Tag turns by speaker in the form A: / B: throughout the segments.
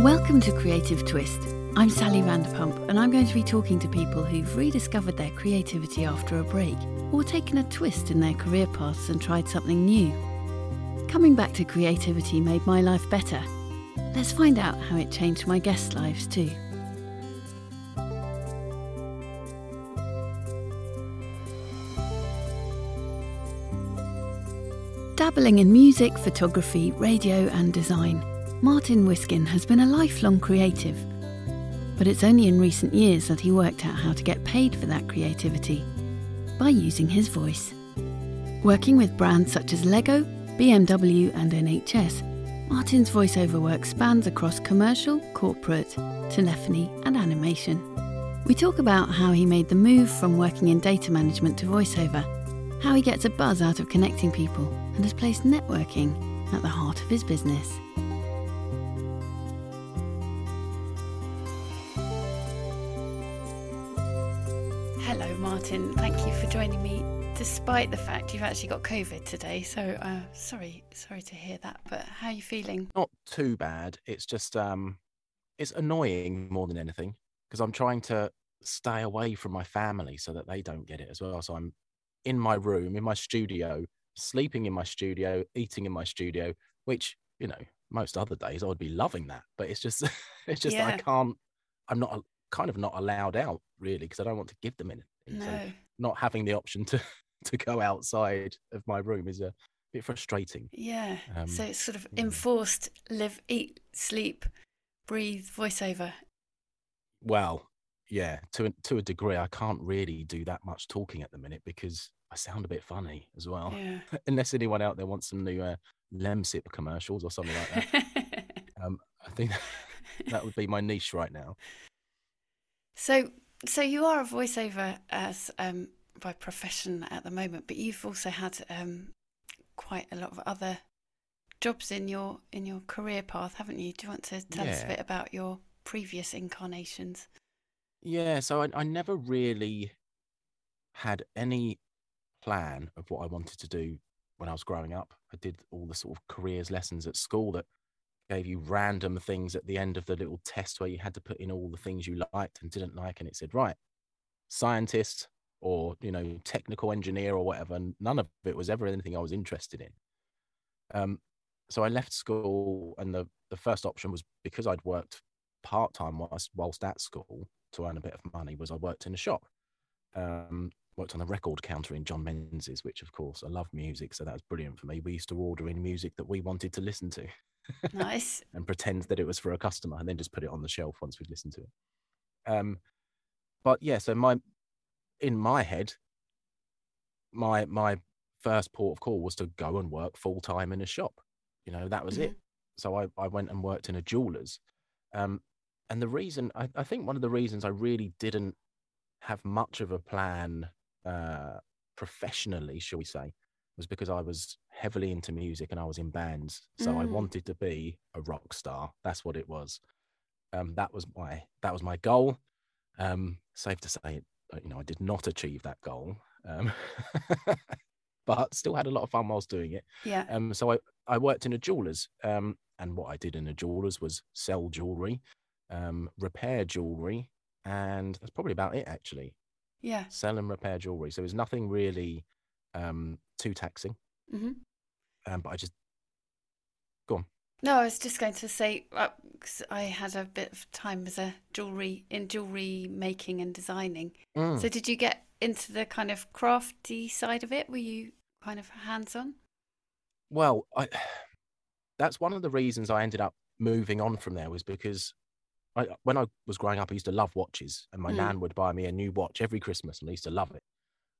A: Welcome to Creative Twist. I'm Sally Vanderpump, and I'm going to be talking to people who've rediscovered their creativity after a break or taken a twist in their career paths and tried something new. Coming back to creativity made my life better. Let's find out how it changed my guests' lives too. Dabbling in music, photography, radio, and design, Martin Whiskin has been a lifelong creative. But it's only in recent years that he worked out how to get paid for that creativity by using his voice. Working with brands such as Lego, BMW, and NHS, Martin's voiceover work spans across commercial, corporate, telephony, and animation. We talk about how he made the move from working in data management to voiceover, how he gets a buzz out of connecting people, and has placed networking at the heart of his business. Thank you for joining me, despite the fact you've actually got COVID today. So, uh, sorry, sorry to hear that. But how are you feeling?
B: Not too bad. It's just um, it's annoying more than anything because I'm trying to stay away from my family so that they don't get it as well. So I'm in my room, in my studio, sleeping in my studio, eating in my studio, which you know most other days I would be loving that, but it's just it's just
A: Yeah.
B: I can't. I'm not kind of not allowed out really because I don't want to give them anything. So
A: No.
B: Not having the option to to go outside of my room is a bit frustrating.
A: Yeah.
B: Um,
A: so it's sort of enforced live, eat, sleep, breathe, voiceover.
B: Well, yeah, to a, to a degree, I can't really do that much talking at the minute because I sound a bit funny as well.
A: Yeah.
B: Unless anyone out there wants some new uh, Lemsip commercials or something like that, um, I think that would be my niche right now.
A: so, so you are a voiceover as um, by profession at the moment, but you've also had um, quite a lot of other jobs in your in your career path, haven't you? Do you want to tell us a bit about your previous incarnations?
B: Yeah, so I, I never really had any plan of what I wanted to do when I was growing up. I did all the sort of careers lessons at school that gave you random things at the end of the little test where you had to put in all the things you liked and didn't like, and it said, right, scientist or you know technical engineer or whatever. None of it was ever anything I was interested in. Um, so I left school, and the the first option was because I'd worked part time whilst whilst at school to earn a bit of money was I worked in a shop. Um, worked on a record counter in John Menzies, which of course I love music, so that was brilliant for me. We used to order in music that we wanted to listen to
A: Nice.
B: and pretend that it was for a customer and then just put it on the shelf once we'd listened to it. Um, but yeah, so my in my head, my my first port of call was to go and work full time in a shop. You know, that was it. So I, I went and worked in a jeweler's. Um, and the reason I, I think one of the reasons I really didn't have much of a plan uh, professionally, shall we say, was because I was heavily into music and I was in bands. So I
A: Mm.
B: wanted to be a rock star. That's what it was. Um, that was my that was my goal. Um, safe to say, uh, you know, I did not achieve that goal. Um, but still had a lot of fun whilst doing it.
A: Yeah.
B: Um, so I, I worked in a jeweler's, um, and what I did in a jeweler's was sell jewelry, um, repair jewelry, and that's probably about it actually.
A: Yeah.
B: Sell and repair jewelry. So it was nothing really um, too taxing.
A: hmm
B: Um, but I just go on.
A: No, I was just going to say uh I had a bit of time as a jewelry in jewelry making and designing.
B: Mm.
A: So did you get into the kind of crafty side of it? Were you kind of hands on?
B: Well, I, that's one of the reasons I ended up moving on from there was because I, when I was growing up, I used to love watches, and my
A: Mm.
B: nan would buy me a new watch every Christmas, and I used to love it.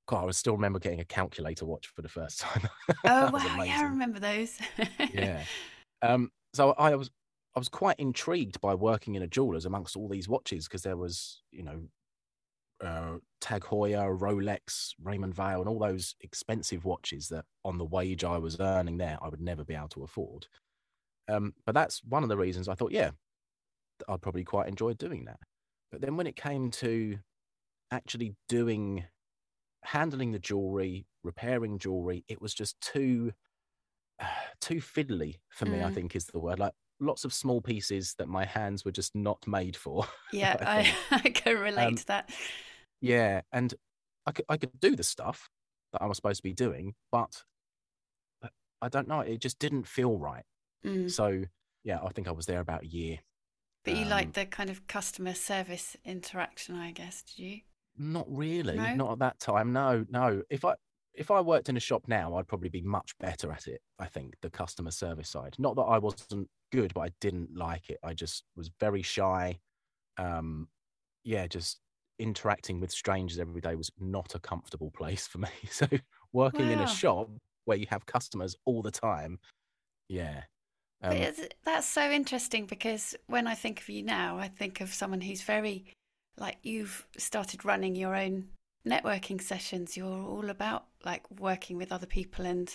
B: God, I still remember getting a calculator watch for the first time.
A: Oh wow, yeah, I remember those.
B: yeah. Um, so I was I was quite intrigued by working in a jeweler's amongst all these watches because there was, you know, uh, Tag Heuer, Rolex, Raymond Weil, and all those expensive watches that on the wage I was earning there, I would never be able to afford. Um, but that's one of the reasons I thought, yeah, I'd probably quite enjoy doing that. But then when it came to actually doing, handling the jewelry, repairing jewelry, it was just too, too fiddly for me. I
A: Mm.
B: think is the word. Like lots of small pieces that my hands were just not made for.
A: Yeah, I, I, I, can relate um, to that.
B: Yeah, and I could I could do the stuff that I was supposed to be doing, but I don't know, it just didn't feel right. Mm. So yeah, I think I was there about a year.
A: But you um, like the kind of customer service interaction, I guess, did you?
B: Not really. No? Not at that time. No, no. If I if I worked in a shop now, I'd probably be much better at it. I think the customer service side. Not that I wasn't good, but I didn't like it. I just was very shy. Um, yeah, just interacting with strangers every day was not a comfortable place for me. So working wow. in a shop where you have customers all the time, yeah,
A: um, that's so interesting because when I think of you now, I think of someone who's very like you've started running your own networking sessions. You're all about like working with other people and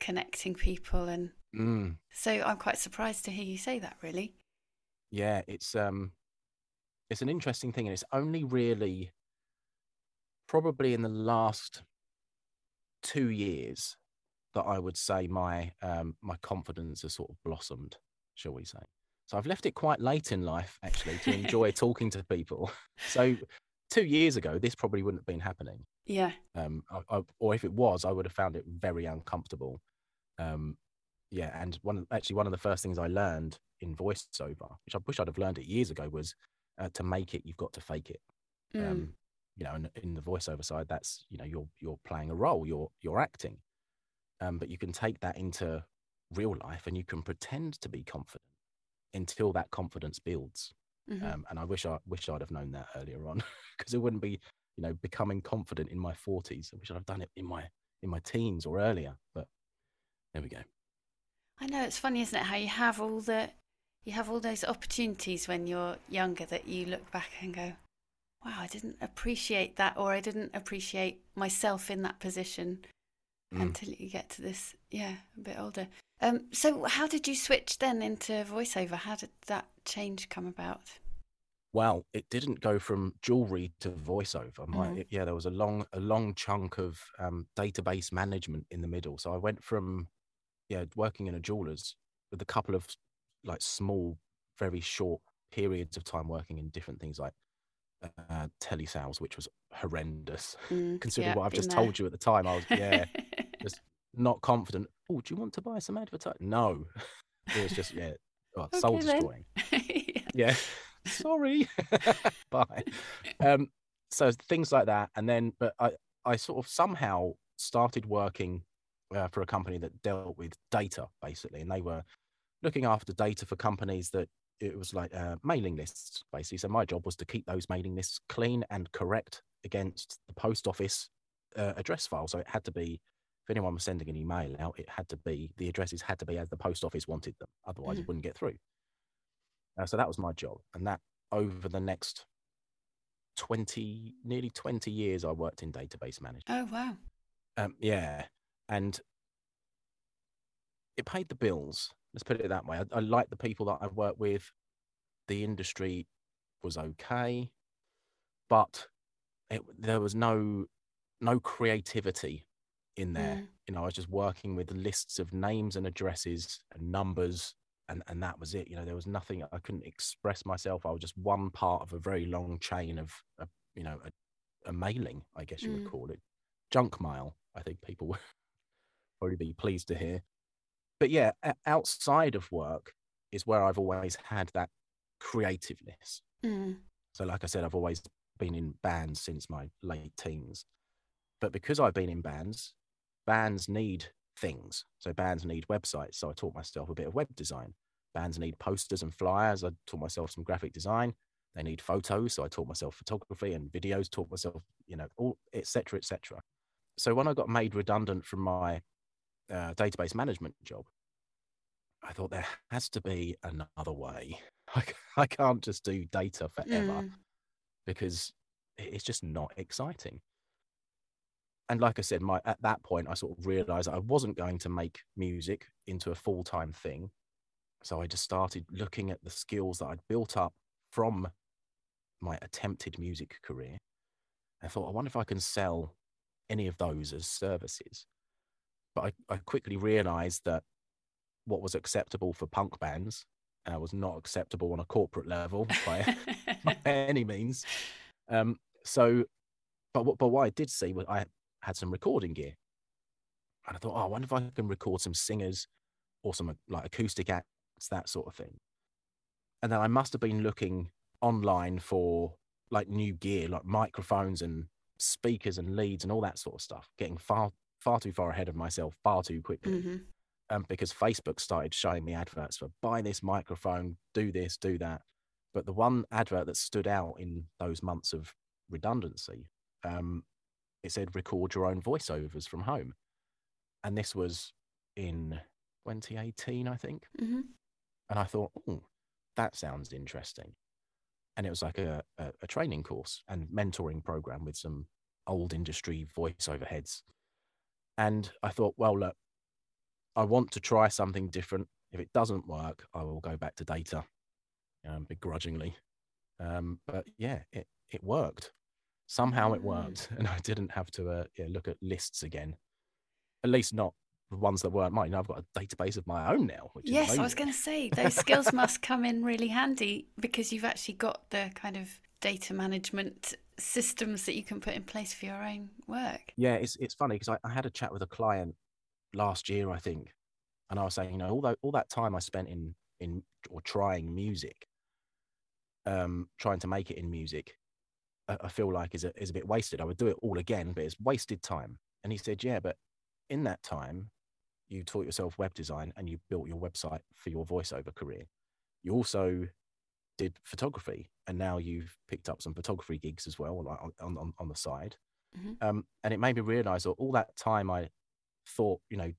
A: connecting people, and mm. so I'm quite surprised to hear you say that. Really,
B: yeah, it's um, it's an interesting thing, and it's only really probably in the last two years that I would say my um, my confidence has sort of blossomed, shall we say? So I've left it quite late in life actually to enjoy talking to people. So two years ago, this probably wouldn't have been happening.
A: Yeah.
B: Um, I, I, or if it was, I would have found it very uncomfortable. Um, yeah, and one actually one of the first things I learned in voiceover, which I wish I'd have learned it years ago, was uh, to make it, you've got to fake it. Mm. Um, you know, in, in the voiceover side, that's you know you're you're playing a role, you're you're acting. Um, but you can take that into real life and you can pretend to be confident until that confidence builds. Mm-hmm. Um, and I wish I wish I'd have known that earlier on because it wouldn't be, you know, becoming confident in my forties. I wish I'd have done it in my in my teens or earlier. But there we go.
A: I know it's funny, isn't it? How you have all the you have all those opportunities when you're younger that you look back and go, "Wow, I didn't appreciate that," or "I didn't appreciate myself in that position." mm. until you get to this, yeah, a bit older. Um, so, how did you switch then into voiceover? How did that change come about?
B: Well, it didn't go from jewelry to voiceover. My, mm. yeah, there was a long, a long chunk of um, database management in the middle. So I went from, yeah, working in a jeweler's with a couple of like small, very short periods of time working in different things like uh, telesales, which was horrendous. Mm, Considering yeah, what I've just there. told you at the time, I was yeah, not confident. Oh, do you want to buy some advertising? No, it was just yeah, oh, okay, soul destroying. yeah. yeah. sorry, bye. Um, so things like that, and then but I I sort of somehow started working uh, for a company that dealt with data basically, and they were looking after data for companies that it was like uh, mailing lists basically. So my job was to keep those mailing lists clean and correct against the post office uh, address file. So it had to be if anyone was sending an email out, it had to be the addresses had to be as the post office wanted them. Otherwise, mm-hmm. it wouldn't get through. Uh, so that was my job, and that over the next twenty, nearly twenty years, I worked in database management.
A: Oh wow!
B: Um, yeah, and it paid the bills Let's put it that way. I, I like the people that I worked with. The industry was okay, but it, there was no no creativity in there. Mm. You know, I was just working with lists of names and addresses and numbers, and and that was it. You know, there was nothing. I couldn't express myself. I was just one part of a very long chain of, a, you know, a, a, mailing. I guess you mm. would call it junk mail. I think people would probably be pleased to hear but yeah, outside of work is where I've always had that creativeness. Mm. So, like I said, I've always been in bands since my late teens. But because I've been in bands, bands need things. So, bands need websites. So, I taught myself a bit of web design. Bands need posters and flyers. I taught myself some graphic design. They need photos. So, I taught myself photography and videos, taught myself, you know, all, etc., etc. So, when I got made redundant from my uh, database management job, I thought there has to be another way. I, I can't just do data forever mm. because it's just not exciting. And like I said, my at that point, I sort of realized I wasn't going to make music into a full time thing. So I just started looking at the skills that I'd built up from my attempted music career. I thought, I wonder if I can sell any of those as services. But I, I quickly realized that what was acceptable for punk bands uh, was not acceptable on a corporate level by, by any means. Um, so, but what but what I did see was I had some recording gear, and I thought, oh, I wonder if I can record some singers or some like acoustic acts, that sort of thing. And then I must have been looking online for like new gear, like microphones and speakers and leads and all that sort of stuff, getting far far too far ahead of myself far too quickly. Mm-hmm. Um, because Facebook started showing me adverts for buy this microphone, do this, do that. But the one advert that stood out in those months of redundancy, um, it said record your own voiceovers from home. And this was in 2018, I think. Mm-hmm. And I thought, oh, that sounds interesting and it was like a, a, a training course and mentoring program with some old industry voiceover heads. And I thought, well, look, I want to try something different. If it doesn't work, I will go back to data, um, begrudgingly. Um, but yeah, it, it worked. Somehow it worked, and I didn't have to uh, yeah, look at lists again. At least not the ones that weren't mine. I've got a database of my own now.
A: yes, I was going to say those skills must come in really handy because you've actually got the kind of data management systems that you can put in place for your own work.
B: Yeah, it's it's funny because I, I, had a chat with a client last year, I think, and I was saying, you know, although all that time I spent in in or trying music, um, trying to make it in music, I, feel like is a is a bit wasted. I would do it all again, but it's wasted time. And he said, yeah, but in that time, you taught yourself web design and you built your website for your voiceover career. You also did photography and now you've picked up some photography gigs as well like on, on, on the side. Mm-hmm. Um, and it made me realize that all that time I thought, you know,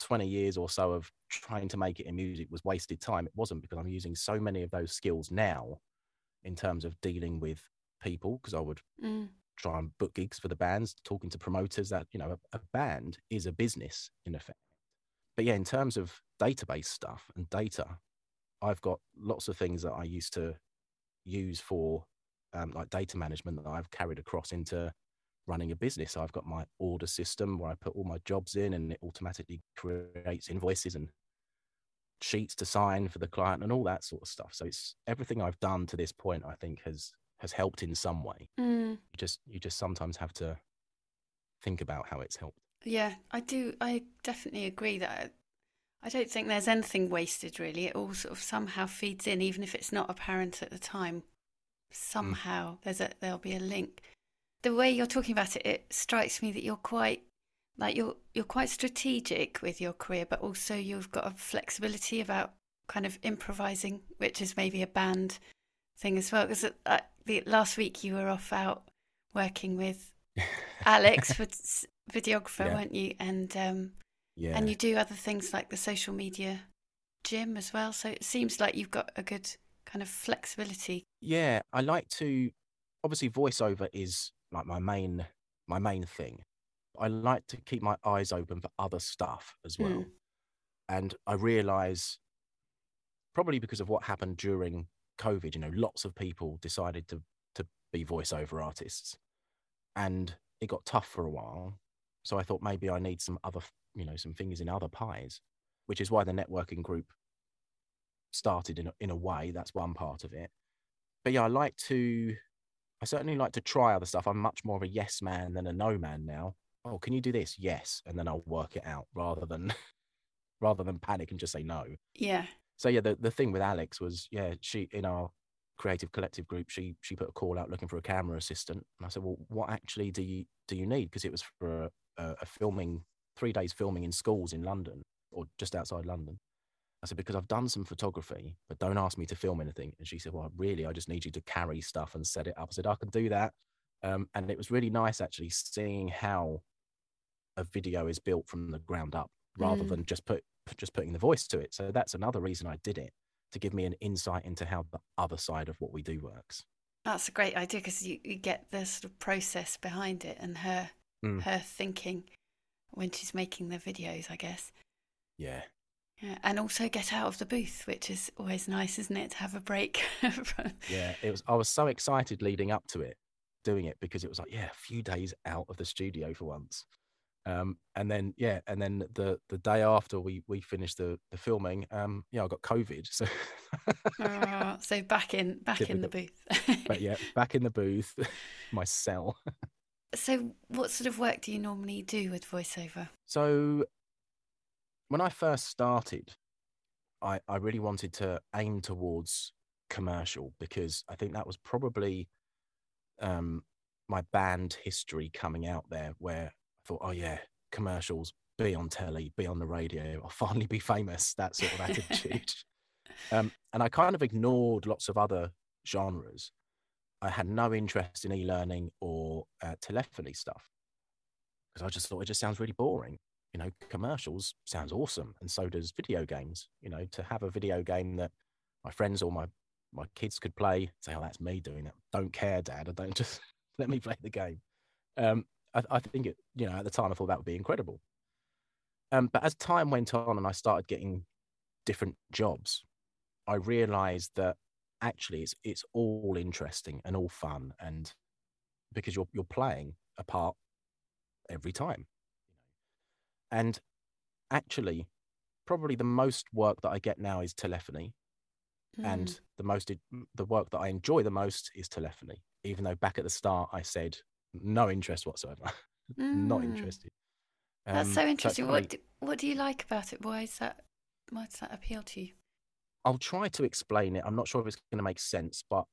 B: 20 years or so of trying to make it in music was wasted time. It wasn't because I'm using so many of those skills now in terms of dealing with people because I would mm. try and book gigs for the bands, talking to promoters that, you know, a, a band is a business in effect but yeah, in terms of database stuff and data, I've got lots of things that I used to use for um, like data management that I've carried across into running a business. I've got my order system where I put all my jobs in and it automatically creates invoices and sheets to sign for the client and all that sort of stuff. So it's everything I've done to this point, I think has has helped in some way. Mm. You just you just sometimes have to think about how it's helped.
A: Yeah, I do. I definitely agree that I don't think there's anything wasted really. It all sort of somehow feeds in, even if it's not apparent at the time. Somehow mm. there's a there'll be a link. The way you're talking about it, it strikes me that you're quite like you're you're quite strategic with your career, but also you've got a flexibility about kind of improvising, which is maybe a band thing as well. Because uh, the last week you were off out working with Alex for videographer, yeah. weren't you? And um, yeah, and you do other things like the social media gym as well. So it seems like you've got a good kind of flexibility.
B: Yeah, I like to. Obviously, voiceover is like my main my main thing. I like to keep my eyes open for other stuff as well. Mm. And I realize, probably because of what happened during COVID, you know, lots of people decided to to be voiceover artists, and it got tough for a while. So I thought maybe I need some other, you know, some fingers in other pies, which is why the networking group started in a, in a way. That's one part of it. But yeah, I like to, I certainly like to try other stuff. I'm much more of a yes man than a no man now. Oh, can you do this? Yes, and then I'll work it out rather than, rather than panic and just say no.
A: Yeah.
B: So yeah, the the thing with Alex was yeah, she in our creative collective group, she she put a call out looking for a camera assistant, and I said, well, what actually do you do you need? Because it was for a, a, a, filming, three days filming in schools in London or just outside London. I said because I've done some photography, but don't ask me to film anything. And she said, well, really, I just need you to carry stuff and set it up. I said I can do that, um, and it was really nice actually seeing how a video is built from the ground up rather mm. than just put just putting the voice to it. So that's another reason I did it to give me an insight into how the other side of what we do works.
A: That's a great idea because you, you get the sort of process behind it and her mm. her thinking when she's making the videos, I guess.
B: Yeah.
A: Yeah, and also get out of the booth, which is always nice, isn't it, to have a break?
B: yeah, it was. I was so excited leading up to it, doing it because it was like, yeah, a few days out of the studio for once. Um, and then yeah, and then the the day after we we finished the the filming, um, yeah, I got COVID. So
A: oh, so back in back Typical. in the booth.
B: but yeah, back in the booth, my cell.
A: so what sort of work do you normally do with voiceover?
B: So when I first started, I I really wanted to aim towards commercial because I think that was probably um my band history coming out there where thought, oh yeah, commercials, be on telly, be on the radio, I'll finally be famous. That sort of attitude. um, and I kind of ignored lots of other genres. I had no interest in e-learning or uh, telephony stuff because I just thought it just sounds really boring. You know, commercials sounds awesome, and so does video games. You know, to have a video game that my friends or my my kids could play, say, "Oh, that's me doing it." Don't care, Dad. I don't just let me play the game. Um, I, I think it, you know, at the time I thought that would be incredible. Um, but as time went on and I started getting different jobs, I realized that actually it's it's all interesting and all fun and because you're you're playing a part every time. And actually, probably the most work that I get now is telephony. Mm. And the most the work that I enjoy the most is telephony. Even though back at the start I said no interest whatsoever. Mm. Not interested.
A: Um, That's so interesting. So what do, what do you like about it? Why is that? Why does that appeal to you?
B: I'll try to explain it. I'm not sure if it's going to make sense, but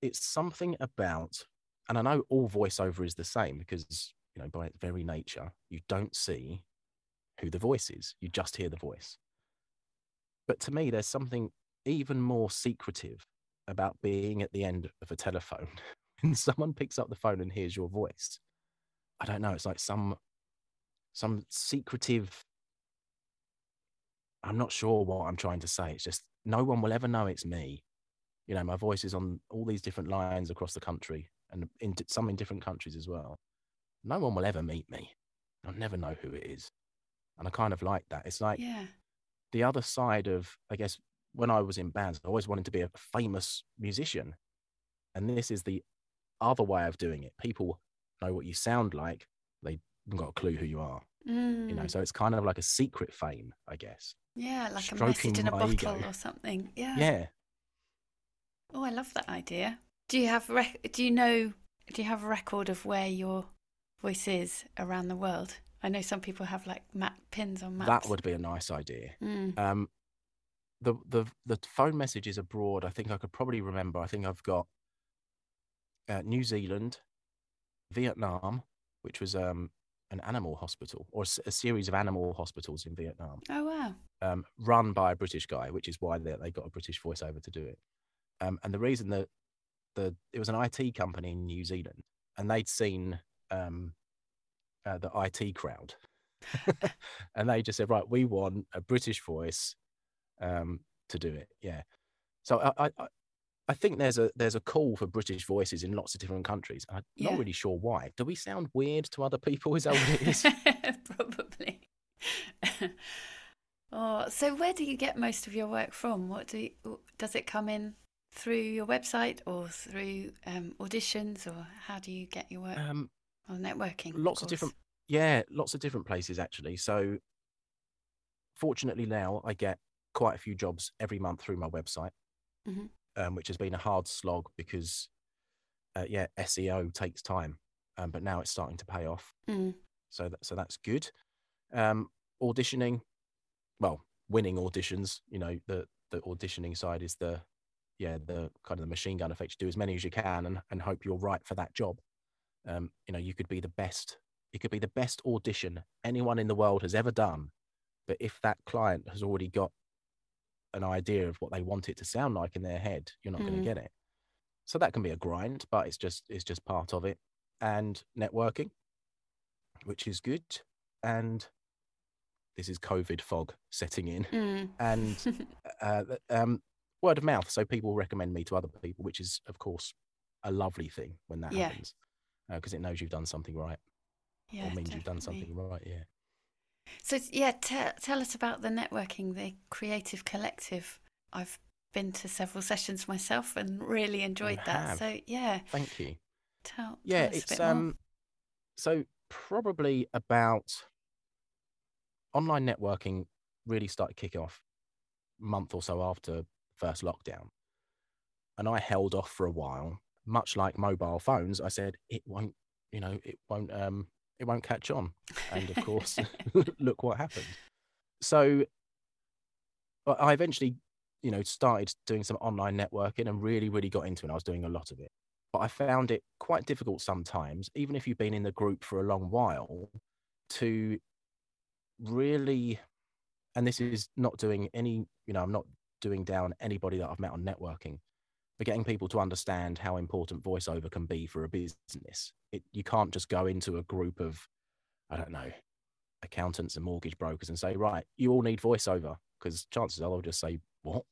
B: it's something about, and I know all voiceover is the same because you know by its very nature, you don't see who the voice is. You just hear the voice. But to me, there's something even more secretive about being at the end of a telephone when someone picks up the phone and hears your voice, I don't know, it's like some some secretive I'm not sure what I'm trying to say. It's just no one will ever know it's me. You know, my voice is on all these different lines across the country and in some in different countries as well. No one will ever meet me. I'll never know who it is. And I kind of like that. It's like
A: yeah.
B: the other side of, I guess, when I was in bands, I always wanted to be a famous musician. And this is the other way of doing it. People know what you sound like, they got a clue who you are. Mm. You know, mm. so it's kind of like a secret fame, I guess.
A: Yeah, like Stroking a message in a bottle ego. or something. Yeah.
B: Yeah.
A: Oh, I love that idea. Do you have rec- do you know do you have a record of where your voice is around the world? I know some people have like map pins on maps.
B: That would be a nice idea. Mm. Um, the the the phone messages abroad. I think I could probably remember. I think I've got uh, New Zealand, Vietnam, which was um, an animal hospital or a, series of animal hospitals in Vietnam.
A: Oh wow!
B: Um, run by a British guy, which is why they, they got a British voiceover to do it. Um, and the reason that the it was an IT company in New Zealand, and they'd seen um, uh, the IT crowd, and they just said, right, we want a British voice um, to do it. Yeah. So I, I, I think there's a there's a call for British voices in lots of different countries. I'm yeah. not really sure why. Do we sound weird to other people? Is that what it is?
A: Probably. oh, so where do you get most of your work from? What do you, does it come in through your website or through um, auditions, or how do you get your work? Um, or networking.
B: Lots of, of different. Yeah, lots of different places actually. So, fortunately now I get quite a few jobs every month through my website. Mm-hmm um, which has been a hard slog because, uh, yeah, SEO takes time, um, but now it's starting to pay off. Mm. So that, so that's good. Um, auditioning, well, winning auditions. You know, the the auditioning side is the yeah the kind of the machine gun effect. You do as many as you can and and hope you're right for that job. Um, you know, you could be the best. It could be the best audition anyone in the world has ever done, but if that client has already got an idea of what they want it to sound like in their head, you're not mm. going to get it. So that can be a grind, but it's just it's just part of it. And networking, which is good. And this is COVID fog setting in, mm. and uh, um, word of mouth. So people recommend me to other people, which is of course a lovely thing when that yeah. happens, because uh, it knows you've done something right, yeah, or means definitely. you've done something right. Yeah.
A: So yeah, t- tell us about the networking, the creative collective. I've been to several sessions myself and really enjoyed you that. Have. So yeah,
B: thank you.
A: Tell
B: yeah,
A: tell
B: it's um, so probably about online networking really started kicking off a month or so after first lockdown. And I held off for a while, much like mobile phones. I said, it won't, you know, it won't, um, it won't catch on. And of course, look what happened. So I eventually, you know, started doing some online networking and really, really got into it. I was doing a lot of it. But I found it quite difficult sometimes, even if you've been in the group for a long while, to really, and this is not doing any, you know, I'm not doing down anybody that I've met on networking, but getting people to understand how important voiceover can be for a business. It, you can't just go into a group of, I don't know, accountants and mortgage brokers and say, right, you all need voiceover because chances are they'll just say, what,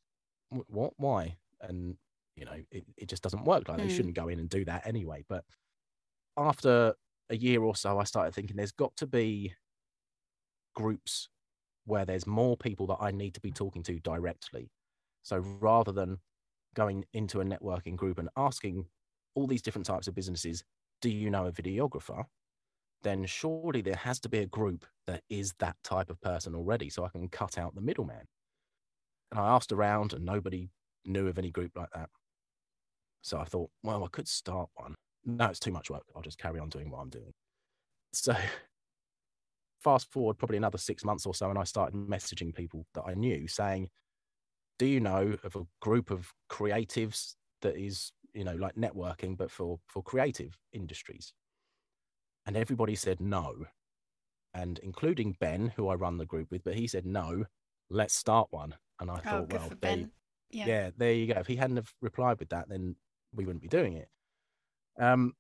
B: what, why? And, you know, it, it just doesn't work like mm. they hmm. shouldn't go in and do that anyway. But after a year or so, I started thinking there's got to be groups where there's more people that I need to be talking to directly. So rather than going into a networking group and asking all these different types of businesses, do you know a videographer? Then surely there has to be a group that is that type of person already so I can cut out the middleman. And I asked around and nobody knew of any group like that. So I thought, well, I could start one. No, it's too much work. I'll just carry on doing what I'm doing. So fast forward probably another six months or so, and I started messaging people that I knew saying, Do you know of a group of creatives that is, you know, like networking, but for, for creative industries? And everybody said no. And including Ben, who I run the group with, but he said, No, let's start one. And I oh, thought, well, yeah. yeah, there you go. If he hadn't have replied with that, then we wouldn't be doing it. Um,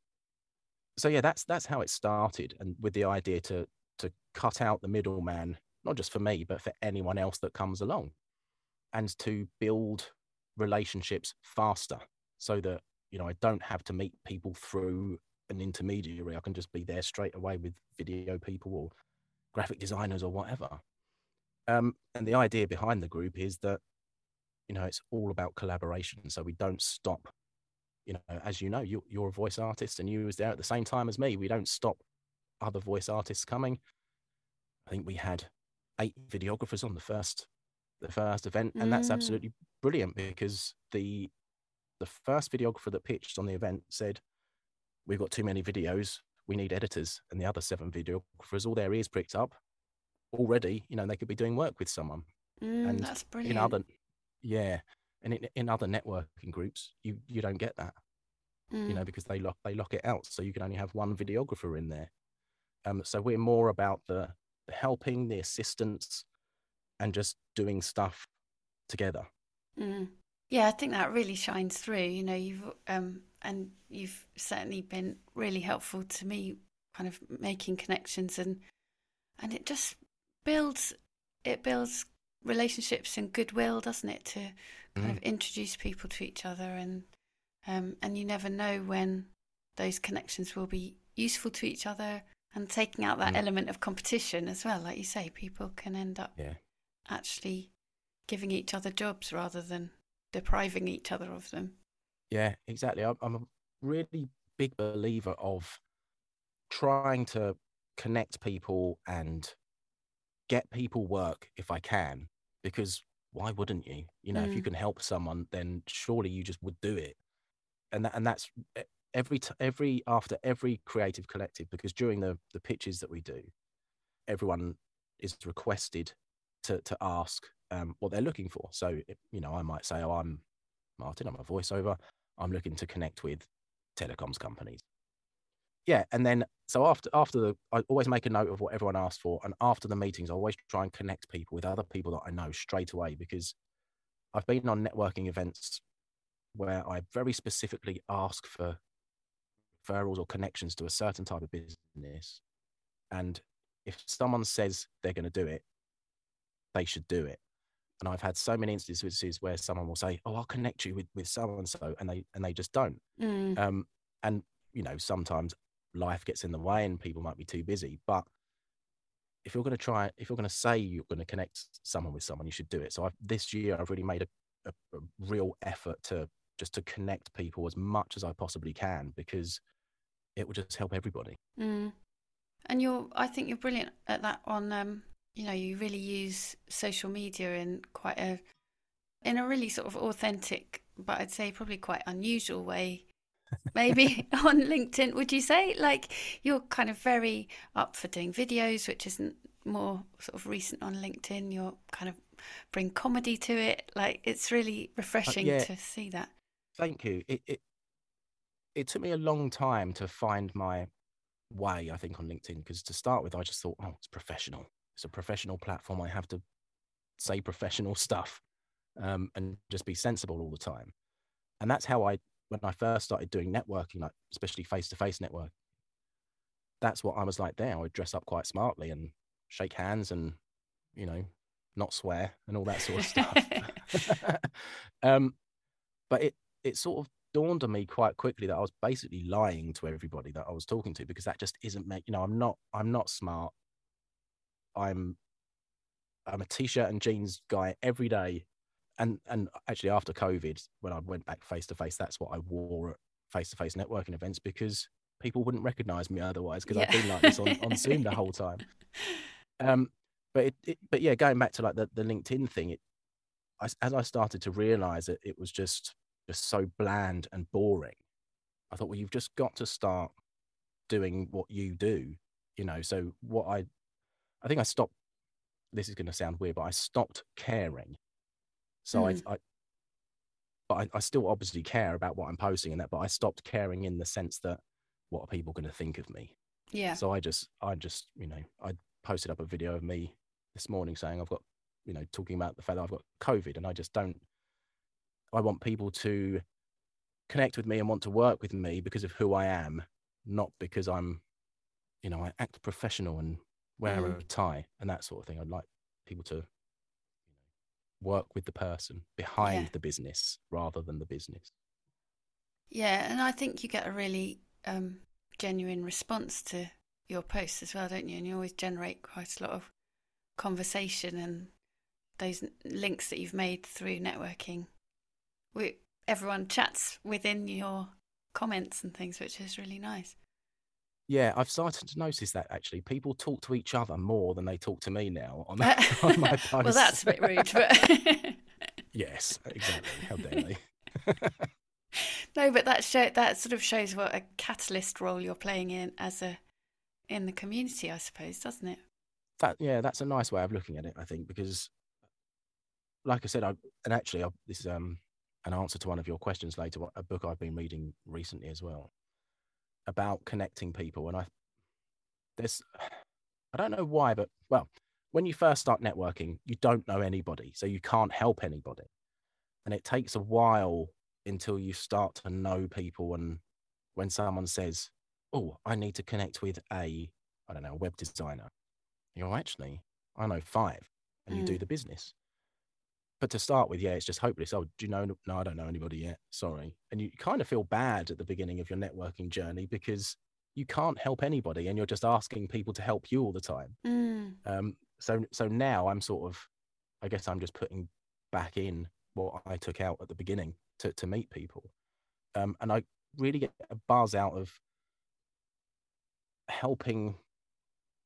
B: so yeah, that's that's how it started, and with the idea to to cut out the middleman, not just for me, but for anyone else that comes along, and to build relationships faster so that, you know, I don't have to meet people through an intermediary. I can just be there straight away with video people or graphic designers or whatever. Um, and the idea behind the group is that, you know, it's all about collaboration. So we don't stop. You know, as you know, you, you're a voice artist and you was there at the same time as me. We don't stop other voice artists coming. I think we had eight videographers on the first the first event, and mm. that's absolutely brilliant because the the first videographer that pitched on the event said, "We've got too many videos. We need editors." And the other seven videographers, all their ears pricked up already. You know, they could be doing work with someone.
A: Mm, and that's brilliant.
B: In other, yeah, and in, in other networking groups, you you don't get that. Mm. You know, because they lock they lock it out, so you can only have one videographer in there. Um, so we're more about the, the helping, the assistance, and just doing stuff together.
A: Mm. Yeah, I think that really shines through. You know, you've um, and you've certainly been really helpful to me, kind of making connections and and it just builds it builds relationships and goodwill, doesn't it? To kind mm. of introduce people to each other and um, and you never know when those connections will be useful to each other and taking out that mm. element of competition as well like you say people can end up
B: yeah.
A: Actually giving each other jobs rather than depriving each other of them
B: yeah exactly i'm a really big believer of trying to connect people and get people work if i can because why wouldn't you you know mm. if you mm. can help someone then surely you just would do it and that, and that's every t- every after every creative collective because during the the pitches that we do everyone is requested to to ask um, what they're looking for so you know i might say oh i'm martin i'm a voiceover i'm looking to connect with telecoms companies yeah and then so after after the i always make a note of what everyone asked for and after the meetings i always try and connect people with other people that i know straight away because i've been on networking events where i very specifically ask for referrals or connections to a certain type of business. And if someone says they're going to do it, they should do it. And I've had so many instances where someone will say, "Oh, I'll connect you with with so and so," and they and they just don't. Mm. Um, and you know, sometimes life gets in the way, and people might be too busy. But if you're going to try, if you're going to say you're going to connect someone with someone, you should do it. So I've, this year, I've really made a, a, a real effort to just to connect people as much as I possibly can because it will just help everybody.
A: Mm. And you're, I think you're brilliant at that. On, um, you know, you really use social media in quite a, in a really sort of authentic, but I'd say probably quite unusual way. Maybe on LinkedIn, would you say? Like you're kind of very up for doing videos, which isn't more sort of recent on LinkedIn. You're kind of bring comedy to it. Like it's really refreshing uh, yeah. to see that.
B: Thank you. It, it it took me a long time to find my way. I think on LinkedIn because to start with, I just thought, oh, it's professional. It's a professional platform. I have to say professional stuff um, and just be sensible all the time. And that's how I, when I first started doing networking, like especially face to face network, that's what I was like there. I would dress up quite smartly and shake hands and, you know, not swear and all that sort of stuff. um, but it it sort of dawned on me quite quickly that I was basically lying to everybody that I was talking to because that just isn't me. You know, I'm not I'm not smart. I'm I'm a t-shirt and jeans guy every day. And and actually after COVID, when I went back face to face, that's what I wore at face to face networking events because people wouldn't recognize me otherwise because yeah. I've been like this on, on Zoom the whole time. Um, but it, it, but yeah, going back to like the, the LinkedIn thing, it I, as I started to realize that it was just just so bland and boring. I thought, well, you've just got to start doing what you do, you know. So what I, I think I stopped. This is going to sound weird, but I stopped caring. So mm. I, I, but I, I still obviously care about what I'm posting and that, but I stopped caring in the sense that what are people going to think of me?
A: Yeah.
B: So I just, I just, you know, I posted up a video of me this morning saying I've got, you know, talking about the fact that I've got COVID, and I just don't. I want people to connect with me and want to work with me because of who I am, not because I'm, you know, I act professional and wear mm. a tie and that sort of thing. I'd like people to, work with the person behind yeah. the business rather than the business.
A: Yeah, and I think you get a really um, genuine response to your posts as well, don't you? And you always generate quite a lot of conversation and those links that you've made through networking. We, everyone chats within your comments and things, which is really nice.
B: Yeah, I've started to notice that actually. People talk to each other more than they talk to me now on, that, on my posts.
A: well, that's a bit rude, but
B: yes, exactly. How dare they?
A: no, but that show that sort of shows what a catalyst role you're playing in as a in the community, I suppose, doesn't it?
B: That yeah, that's a nice way of looking at it. I think because, like I said, I and actually I, this is um an answer to one of your questions later. A book I've been reading recently as well about connecting people, and I there's I don't know why, but well, when you first start networking, you don't know anybody, so you can't help anybody, and it takes a while until you start to know people and when someone says oh, I need to connect with a, I don't know, a web designer. You know, actually, I know five, and mm. you do mm. the business. But to start with, yeah, it's just hopeless. Oh, do you know? No, I don't know anybody yet. Sorry. And you kind of feel bad at the beginning of your networking journey because you can't help anybody, and you're just asking people to help you all the time. Mm. Um, so, so now I'm sort of, I guess I'm just putting back in what I took out at the beginning to to meet people, um, and I really get a buzz out of helping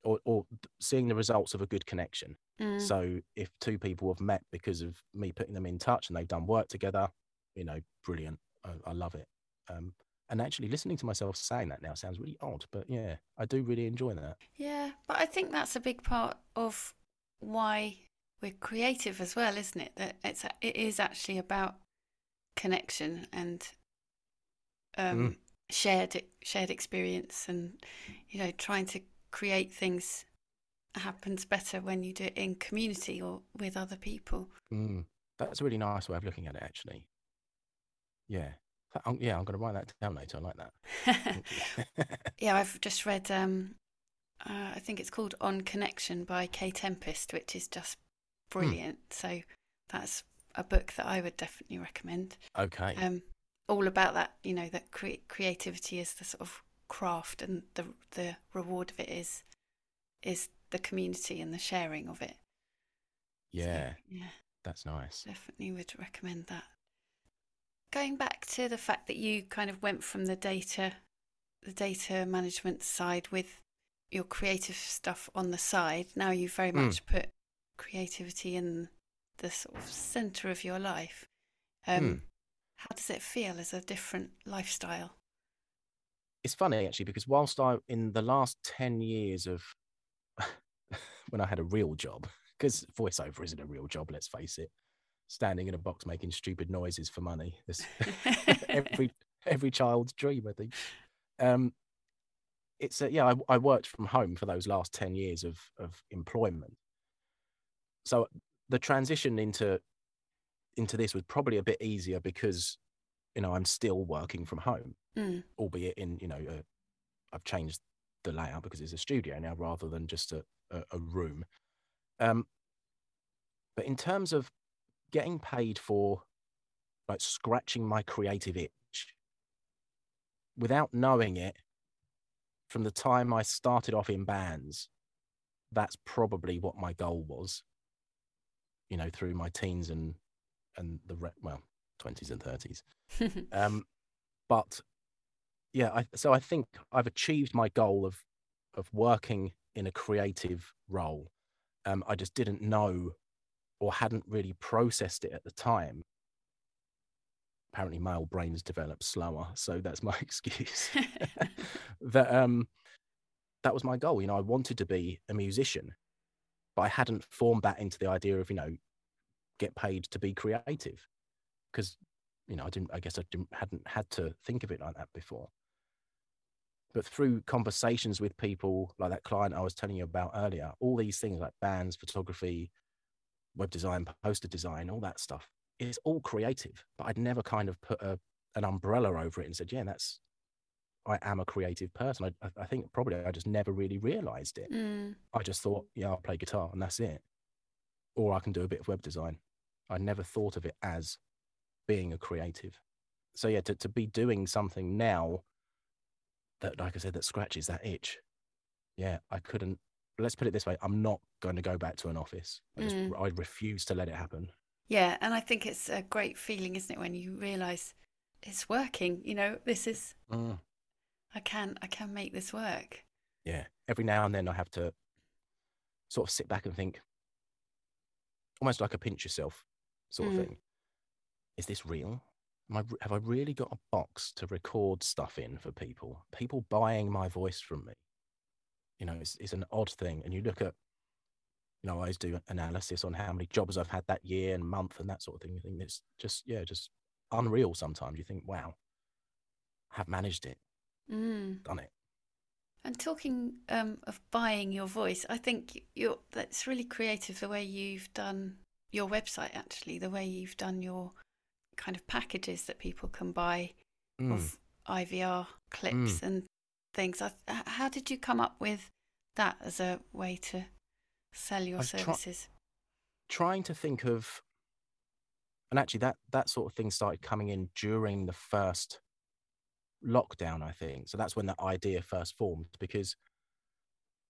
B: or, or seeing the results of a good connection. Mm. So if two people have met because of me putting them in touch and they've done work together, you know, brilliant. I, I love it. Um, and actually listening to myself saying that now sounds really odd, but yeah, I do really enjoy that.
A: Yeah, but I think that's a big part of why we're creative as well, isn't it? That it's it is actually about connection and um, mm shared shared experience and you know trying to create things happens better when you do it in community or with other people.
B: Mm, that's a really nice way of looking at it actually. Yeah. I'm, yeah i'm going to write that down later i like that.
A: Yeah i've just read um uh, i think it's called on connection by Kae Tempest which is just hmm. brilliant. Mm. so that's a book that i would definitely recommend.
B: Okay.
A: Um all about that you know that cre- creativity is the sort of craft and the the reward of it is is the community and the sharing of it
B: yeah so, yeah that's nice
A: definitely would recommend that going back to the fact that you kind of went from the data the data management side with your creative stuff on the side. Now you've very
B: Mm.
A: much put creativity in the sort of center of your life. Um,
B: Mm.
A: How does it feel as a different lifestyle?
B: It's funny actually because whilst I in the last ten years of when I had a real job, because voiceover isn't a real job, let's face it. Standing in a box making stupid noises for money. This every every child's dream, I think. Um, it's a, yeah. I, I worked from home for those last ten years of of employment. So the transition into into this was probably a bit easier because you know I'm still working from home,
A: Mm.
B: albeit in you know i I've changed the layout because it's a studio now rather than just a a, a room. Um, but in terms of getting paid for like scratching my creative itch without knowing it from the time I started off in bands, that's probably what my goal was. You know, through my teens and and the re- well, twenties and thirties. Um, but yeah, I, so I think I've achieved my goal of of working in a creative role. Um, I just didn't know or hadn't really processed it at the time. Apparently, male brains develop slower, so that's my excuse. that um, that was my goal. You know, I wanted to be a musician, but I hadn't formed that into the idea of you know get paid to be creative because you know I didn't. I guess I didn't hadn't had to think of it like that before. But through conversations with people like that client I was telling you about earlier, all these things like bands, photography, web design, poster design, all that stuff, it's all creative. But I'd never kind of put a, an umbrella over it and said, yeah, that's, I am a creative person. I, I think probably I just never really realized it.
A: Mm.
B: I just thought, yeah, I'll play guitar and that's it. Or I can do a bit of web design. I never thought of it as being a creative. So yeah, to, to be doing something now that, like I said, that scratches that itch. Yeah, I couldn't. Let's put it this way: I'm not going to go back to an office. I just,
A: Mm.
B: I refuse to let it happen.
A: Yeah, and I think it's a great feeling, isn't it, when you realise it's working. You know, this is
B: Mm.
A: I can I can make this work.
B: Yeah, every now and then I have to sort of sit back and think, almost like a pinch yourself sort of
A: Mm.
B: thing. Is this real? Am I, have I really got a box to record stuff in for people? People buying my voice from me. You know, it's, it's an odd thing. And you look at, you know, I always do analysis on how many jobs I've had that year and month and that sort of thing. You think it's just, yeah, just unreal sometimes. You think, wow, I have managed it,
A: Mm.
B: done it.
A: And talking um, of buying your voice, I think you're that's really creative the way you've done your website. Actually, the way you've done your kind of packages that people can buy
B: Mm.
A: of IVR clips and things. I, how did you come up with that as a way to sell your services?
B: trying to think of and actually that that sort of thing started coming in during the first lockdown i think so that's when that idea first formed because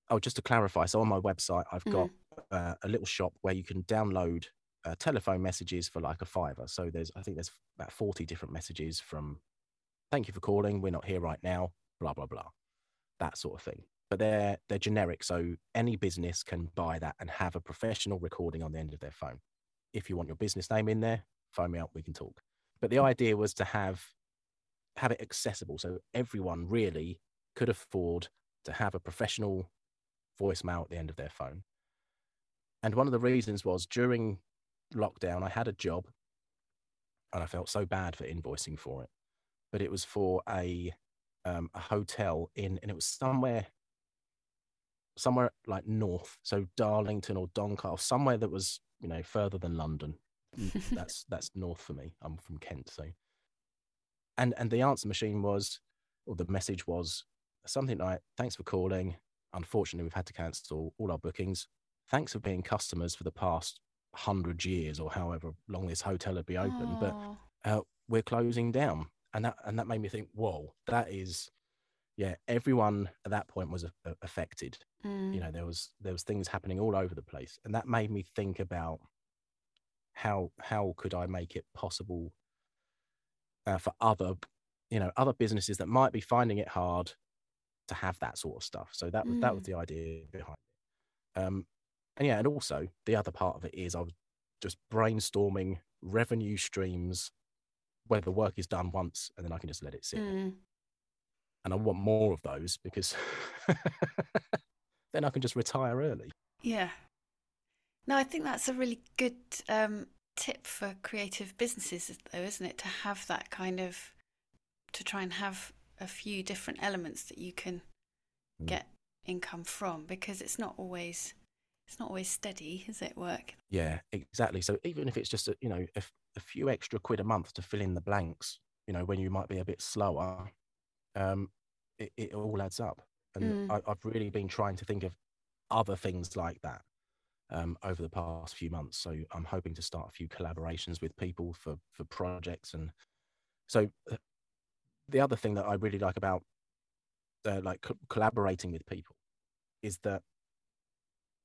B: oh just to clarify so on my website i've got uh, a little shop where you can download uh, telephone messages for like a fiver. So there's i think there's about 40 different messages from thank you for calling. We're not here right now blah blah blah that sort of thing. But they're they're generic so any business can buy that and have a professional recording on the end of their phone. If you want your business name in there phone me up we can talk. But the idea was to have have it accessible so everyone really could afford to have a professional voicemail at the end of their phone. And one of the reasons was during lockdown i had a job and i felt so bad for invoicing for it but it was for a um, a hotel in and it was somewhere somewhere like north, so Darlington or Doncaster, somewhere that was you know further than London. That's that's north for me. I'm from Kent, so. And and the answer machine was, or the message was something like, "Thanks for calling. Unfortunately, we've had to cancel all our bookings. Thanks for being customers for the past hundred years or however long this hotel had been open, but
A: Oh,
B: uh, we're closing down." And that and that made me think, "Whoa, that is." Yeah, everyone at that point was a- a- affected
A: mm,
B: you know there was there was things happening all over the place and that made me think about how how could i make it possible uh, for other you know other businesses that might be finding it hard to have that sort of stuff. So that was that was
A: Mm.
B: the idea behind it. Um, and yeah, and also the other part of it is I was just brainstorming revenue streams where the work is done once and then I can just let it sit.
A: Mm.
B: And I want more of those because then I can just retire early.
A: Yeah. No, I think that's a really good um, tip for creative businesses, though, isn't it? To have that kind of, to try and have a few different elements that you can
B: Mm.
A: get income from, because it's not always, it's not always steady, is it? Work.
B: Yeah, exactly. So even if it's just a, you know a, a few extra quid a month to fill in the blanks, you know, when you might be a bit slower, um, it, it all adds up. And
A: Mm.
B: I, I've really been trying to think of other things like that um, over the past few months. So I'm hoping to start a few collaborations with people for for projects. And so uh, the other thing that I really like about uh, like co- collaborating with people is that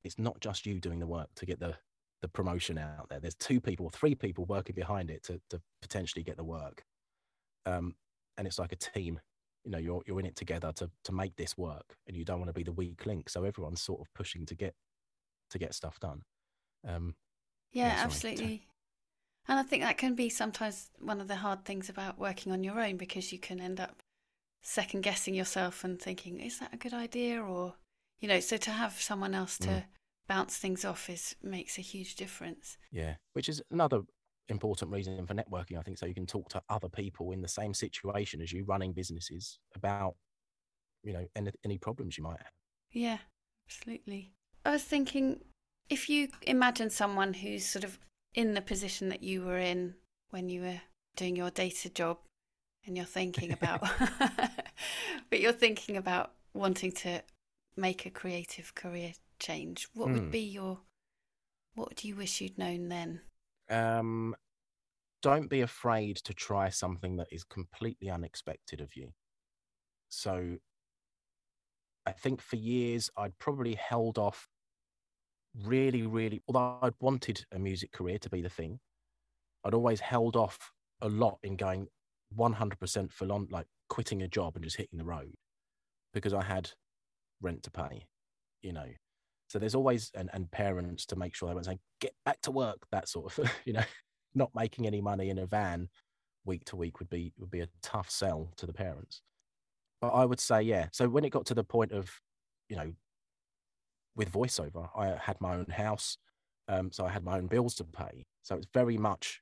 B: it's not just you doing the work to get the the promotion out there. There's two people, three people working behind it to to potentially get the work. Um, and it's like a team. You know, you're you're in it together to to make this work, and you don't want to be the weak link. So everyone's sort of pushing to get to get stuff done. Um,
A: Yeah,
B: Yeah,
A: absolutely. And I think that can be sometimes one of the hard things about working on your own because you can end up second guessing yourself and thinking, is that a good idea? Or, you know, so to have someone else to
B: Mm.
A: bounce things off is makes a huge difference.
B: yeah, which is another important reason for networking. I think so you can talk to other people in the same situation as you, running businesses about you know any, any problems you might have.
A: Yeah, absolutely. I was thinking if you imagine someone who's sort of in the position that you were in when you were doing your data job and you're thinking about but you're thinking about wanting to make a creative career change, what would
B: Hmm.
A: be your what do you wish you'd known then?
B: um, don't be afraid to try something that is completely unexpected of you. So, I think for years I'd probably held off really, really, although I'd wanted a music career to be the thing, I'd always held off a lot in going 100% full on, like quitting a job and just hitting the road because I had rent to pay, you know. So there's always and, and parents to make sure they weren't saying get back to work that sort of you know not making any money in a van week to week would be would be a tough sell to the parents. But I would say yeah. So when it got to the point of you know with voiceover, I had my own house, um, so I had my own bills to pay. So it's very much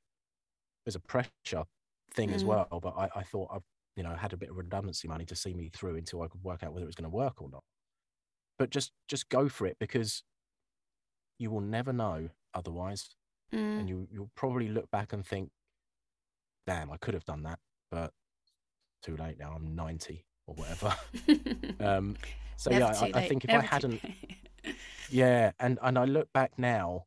B: as a pressure thing as
A: Mm.
B: well. But I, I thought I you know had a bit of redundancy money to see me through until I could work out whether it was going to work or not but just just go for it because you will never know otherwise.
A: Mm.
B: and you you'll probably look back and think damn i could have done that but too late now. I'm 90 or whatever. Um so
A: Never
B: yeah I, I think if
A: never
B: i hadn't yeah and and i look back now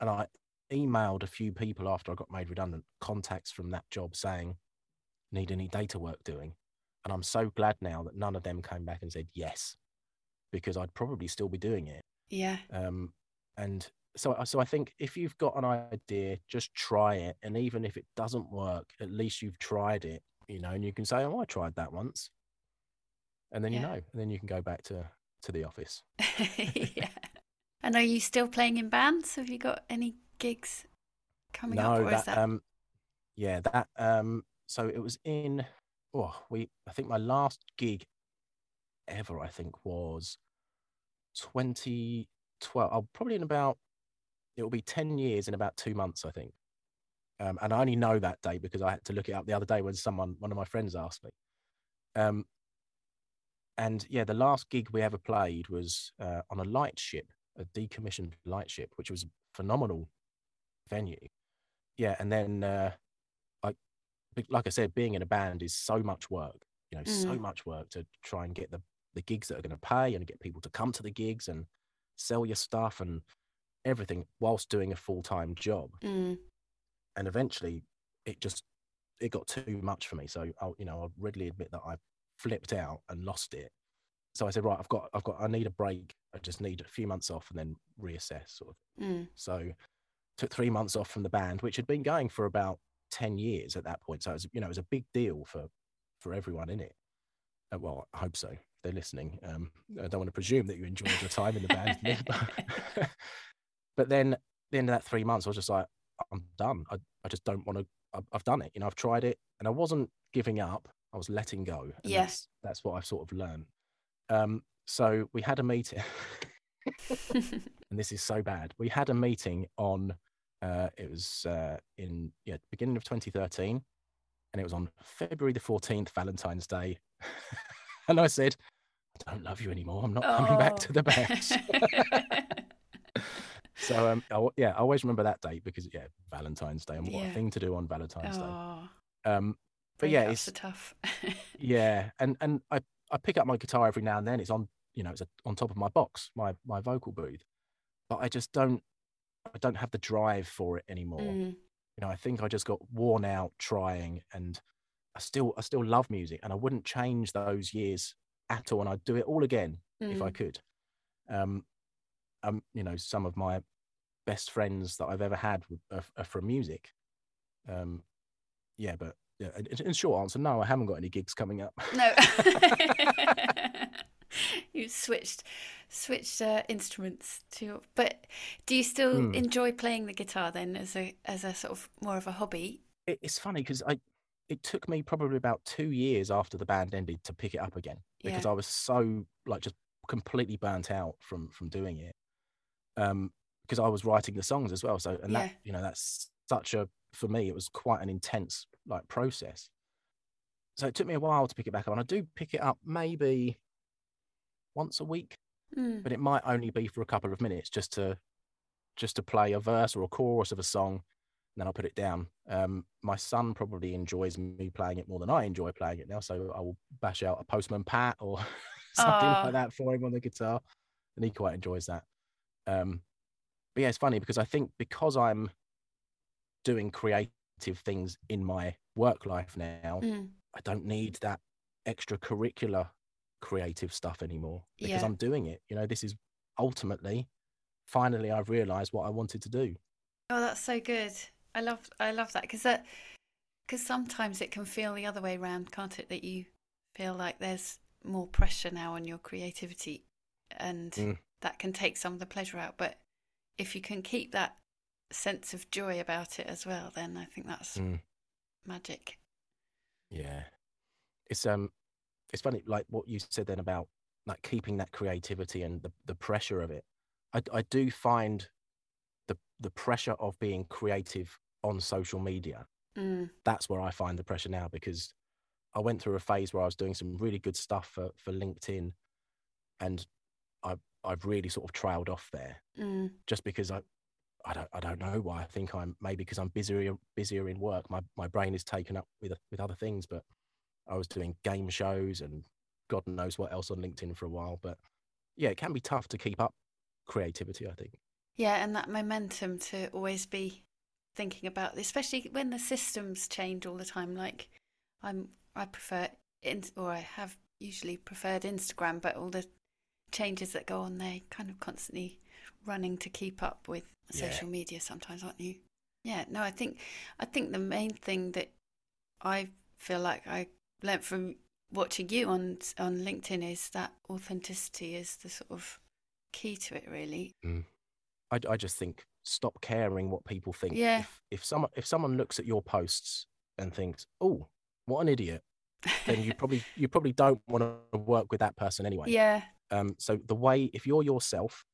B: and i emailed a few people after i got made redundant contacts from that job saying need any data work doing? And i'm so glad now that none of them came back and said yes because i'd probably still be doing it
A: yeah.
B: um, and so so I think if you've got an idea, just try it, and even if it doesn't work, at least you've tried it, you know, and you can say, "Oh, I tried that once," and then you know, and then you can go back to to the office.
A: yeah. And are you still playing in bands? Have you got any gigs coming up?
B: no,
A: Or
B: that,
A: that
B: um, yeah, that um, so it was in, oh, we, I think my last gig ever, I think, was 2012. Oh, probably in about, it will be 10 years in about two months, I think. Um, and I only know that date because I had to look it up the other day when someone, one of my friends asked me. Um, and yeah, the last gig we ever played was uh, on a light ship, a decommissioned light ship, which was a phenomenal venue. Yeah, and then uh, I, like I said, being in a band is so much work. You know, so
A: Mm.
B: much work to try and get the the gigs that are going to pay and get people to come to the gigs and sell your stuff and everything whilst doing a full time job.
A: Mm.
B: And eventually, it just it got too much for me. So I'll you know I'll readily admit that I flipped out and lost it. So I said, right, I've got I've got I need a break. I just need a few months off and then reassess sort of.
A: Mm.
B: So took three months off from the band, which had been going for about ten years at that point. So it was you know it was a big deal for for everyone in it. Uh, well, I hope so. They're listening. Um, I don't want to presume that you enjoyed your time in the band. but, but then the end of that three months, I was just like, I'm done. I, I just don't want to. I've, I've done it. You know, I've tried it, and I wasn't giving up. I was letting go.
A: Yes,
B: that's, that's what I've sort of learned. Um, so we had a meeting, and this is so bad. We had a meeting on. Uh, it was uh, in yeah beginning of 2013, and it was on February the 14th, Valentine's Day. and I said, I don't love you anymore. I'm not oh. coming back to the band. so um, I, yeah, I always remember that date because yeah, Valentine's Day and what yeah. a thing to do on Valentine's oh. Day. Um, but yeah, it's
A: tough.
B: yeah, and and I I pick up my guitar every now and then. It's on you know it's a, on top of my box, my my vocal booth, but I just don't I don't have the drive for it anymore. Mm. You know, I think I just got worn out trying, and I still I still love music, and I wouldn't change those years at all, and I'd do it all again mm. if I mm. could. Um, um, you know, some of my best friends that I've ever had are, are from music. Um, yeah, but yeah, in short answer, no, I haven't got any gigs coming up.
A: No. you switched switched uh, instruments to but do you still mm. enjoy playing the guitar then as a as a sort of more of a hobby
B: it, it's funny because i it took me probably about two years after the band ended to pick it up again because yeah. i was so like just completely burnt out from from doing it um because i was writing the songs as well so and yeah. that you know that's such a for me it was quite an intense like process so it took me a while to pick it back up and i do pick it up maybe once a week mm. but it might only be for a couple of minutes just to just to play a verse or a chorus of a song then i'll put it down um, my son probably enjoys me playing it more than i enjoy playing it now so i will bash out a postman pat or something like that for him on the guitar and he quite enjoys that um, but yeah it's funny because i think because i'm doing creative things in my work life now, mm. I don't need that extracurricular creative stuff anymore because yeah. I'm doing it. You know, this is ultimately, finally, I've realized what I wanted to do.
A: Oh, that's so good. I love, I love that because that, because sometimes it can feel the other way around, can't it? That you feel like there's more pressure now on your creativity, and mm. that can take some of the pleasure out. But if you can keep that sense of joy about it as well, then I think that's mm. magic.
B: Yeah, it's um, it's funny like what you said then about like keeping that creativity and the the pressure of it. I I do find the the pressure of being creative on social media. Mm. That's where I find the pressure now because I went through a phase where I was doing some really good stuff for for LinkedIn, and I I've really sort of trailed off there mm. just because I I don't I don't know why. I think I'm maybe because I'm busier busier in work. My my brain is taken up with with other things. But I was doing game shows and God knows what else on LinkedIn for a while. But yeah, it can be tough to keep up creativity. I think.
A: Yeah, and that momentum to always be thinking about, especially when the systems change all the time. Like I'm, I prefer, in, or I have usually preferred Instagram, but all the changes that go on there, kind of constantly running to keep up with social yeah. media sometimes, aren't you? Yeah, no, I think I think the main thing that I feel like I learnt from watching you on on LinkedIn is that authenticity is the sort of key to it, really.
B: Mm. I, I just think stop caring what people think.
A: Yeah.
B: If, if someone if someone looks at your posts and thinks, "Oh, what an idiot," then you probably you probably don't want to work with that person anyway.
A: Yeah.
B: Um. So the way if you're yourself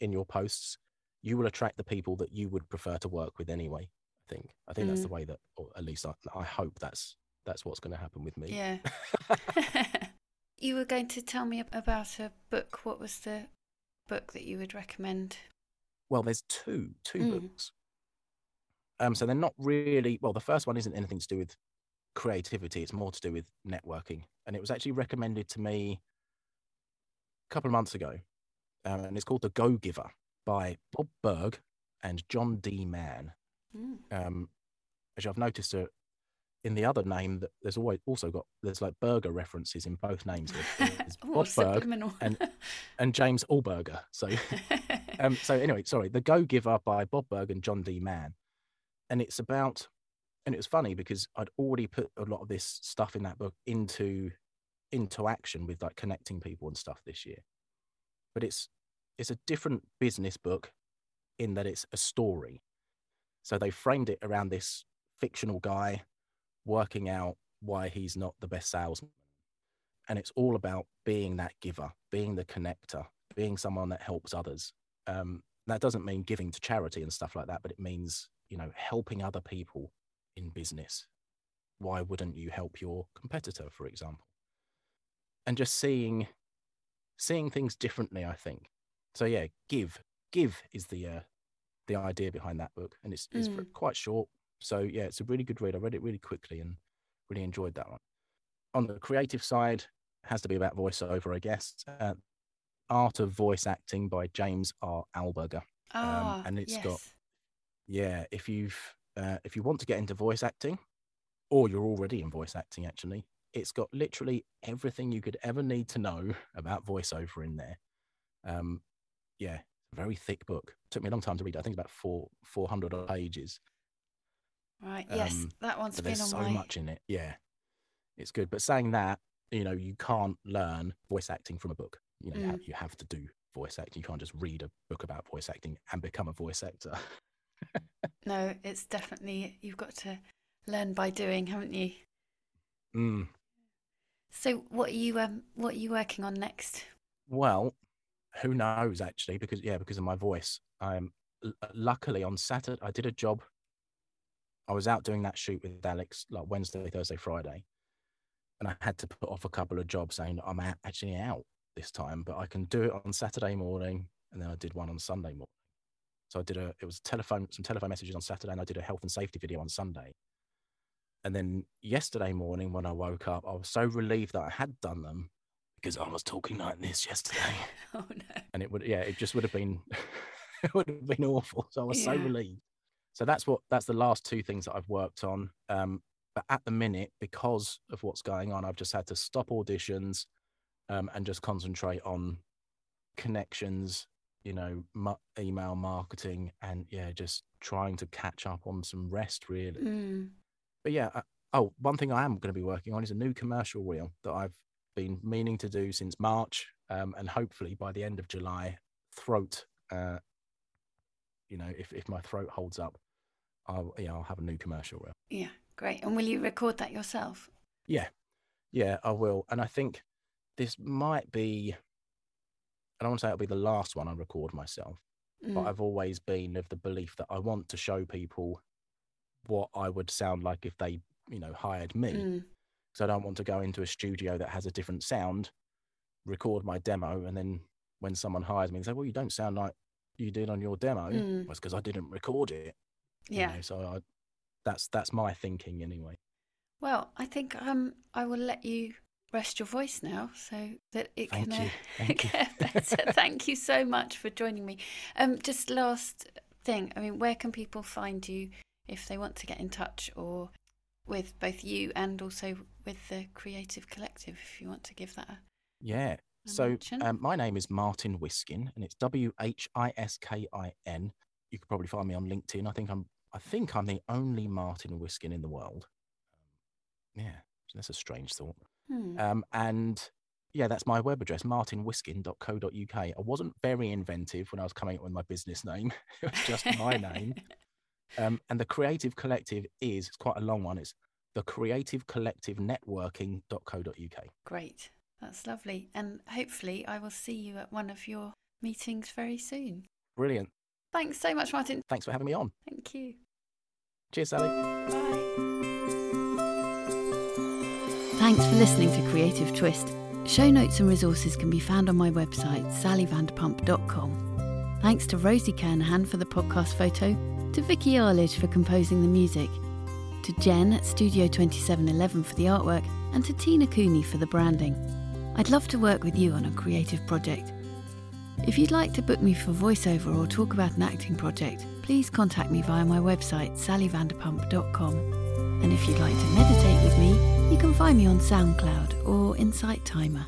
B: in your posts, you will attract the people that you would prefer to work with anyway. I think. I think mm. that's the mm. way that, or at least I, I hope that's that's what's going to happen with me.
A: Yeah. you were going to tell me about a book. What was the book that you would recommend?
B: Well, there's two two mm. books. Um, so they're not really well. The first one isn't anything to do with creativity. It's more to do with networking, and it was actually recommended to me a couple of months ago, um, and it's called The Go Giver by Bob Burg and John D. Mann. Mm. Um, as I've noticed uh, in the other name that there's always also got there's like burger references in both names. There's
A: Bob Burg
B: and and James Alburger. So um, so anyway, sorry, The Go Giver by Bob Burg and John D. Mann, and it's about and it was funny because I'd already put a lot of this stuff in that book into into action with like connecting people and stuff this year. But it's it's a different business book in that it's a story. So they framed it around this fictional guy working out why he's not the best salesman. And it's all about being that giver, being the connector, being someone that helps others. Um, that doesn't mean giving to charity and stuff like that, but it means, you know, helping other people in business. Why wouldn't you help your competitor, for example? And just seeing seeing things differently, I think. So yeah, give. Give is the uh, the idea behind that book. And it's it's
A: Mm.
B: quite short. So yeah, it's a really good read. I read it really quickly and really enjoyed that one. On the creative side, has to be about voiceover, I guess. Uh, Art of Voice Acting by James R. Alburger.
A: Ah,
B: and it's
A: yes.
B: got- Yeah, if you've uh, if you want to get into voice acting, or you're already in voice acting, actually, it's got literally everything you could ever need to know about voiceover in there. Um, yeah, very thick book. Took me a long time to read. I think about four four hundred pages.
A: Right. Yes,
B: um,
A: that one's been on
B: so
A: my.
B: much in it. Yeah, it's good. But saying that, you know, you can't learn voice acting from a book. You know, you,
A: Mm.
B: have, you have to do voice acting. You can't just read a book about voice acting and become a voice actor.
A: No, it's definitely you've got to learn by doing, haven't you?
B: Mm.
A: So, what are you um, what are you working on next?
B: Well, who knows actually? Because yeah, because of my voice. I'm l- luckily on Saturday. I did a job. I was out doing that shoot with Alex like Wednesday, Thursday, Friday, and I had to put off a couple of jobs saying I'm actually out this time, but I can do it on Saturday morning, and then I did one on Sunday morning. So I did a it was telephone some telephone messages on Saturday, and I did a health and safety video on Sunday. And then yesterday morning when I woke up, I was so relieved that I had done them because I was talking like this yesterday
A: Oh no.
B: and it would yeah it just would have been it would have been awful so i was so relieved so that's what that's the last two things that i've worked on um but at the minute because of what's going on i've just had to stop auditions um and just concentrate on connections you know mu- email marketing and yeah just trying to catch up on some rest really
A: Mm.
B: but yeah uh, oh one thing i am going to be working on is a new commercial reel that i've been meaning to do since march um, and hopefully by the end of july throat uh, you know if, if my throat holds up i'll yeah i'll have a new commercial reel
A: Yeah, great. And will you record that yourself?
B: yeah yeah i will and i think this might be i don't want to say it'll be the last one i record myself but
A: Mm.
B: I've always been of the belief that I want to show people what I would sound like if they, you know, hired me.
A: Mm.
B: So I don't want to go into a studio that has a different sound, record my demo, and then when someone hires me and say, "Well, you don't sound like you did on your demo,"
A: Mm.
B: well, it's because I didn't record it. you
A: Yeah.
B: know, so I, that's that's my thinking anyway.
A: Well, I think um I will let you rest your voice now so that it
B: Thank
A: can
B: you.
A: uh,
B: Thank you.
A: get better. Thank you so much for joining me. Um, just last thing. I mean, where can people find you if they want to get in touch or with both you and also with the Creative Collective? If you want to give that a
B: Yeah.
A: a
B: So um, my name is Martin Whiskin, and it's W H I S K I N. You could probably find me on LinkedIn. I think I'm. I think I'm the only Martin Whiskin in the world. Um, yeah, that's a strange thought.
A: Hmm.
B: Um, and yeah, that's my web address, martinwhiskin.co.uk. I wasn't very inventive when I was coming up with my business name. it was just my name. Um, and the Creative Collective is it's quite a long one. It's the Creative Collective Networking.co.uk.
A: Great. That's lovely. And hopefully, I will see you at one of your meetings very soon.
B: Brilliant.
A: Thanks so much, Martin.
B: Thanks for having me on.
A: Thank you.
B: Cheers, Sally.
A: Bye.
C: Thanks for listening to Creative Twist. Show notes and resources can be found on my website, sallyvanderpump.com. Thanks to Rosie Kernahan for the podcast photo, to Vicky Arledge for composing the music, to Jen at Studio 2711 for the artwork, and to Tina Cooney for the branding. I'd love to work with you on a creative project. If you'd like to book me for voiceover or talk about an acting project, please contact me via my website, sallyvanderpump.com. And if you'd like to meditate with me, you can find me on SoundCloud or Insight Timer.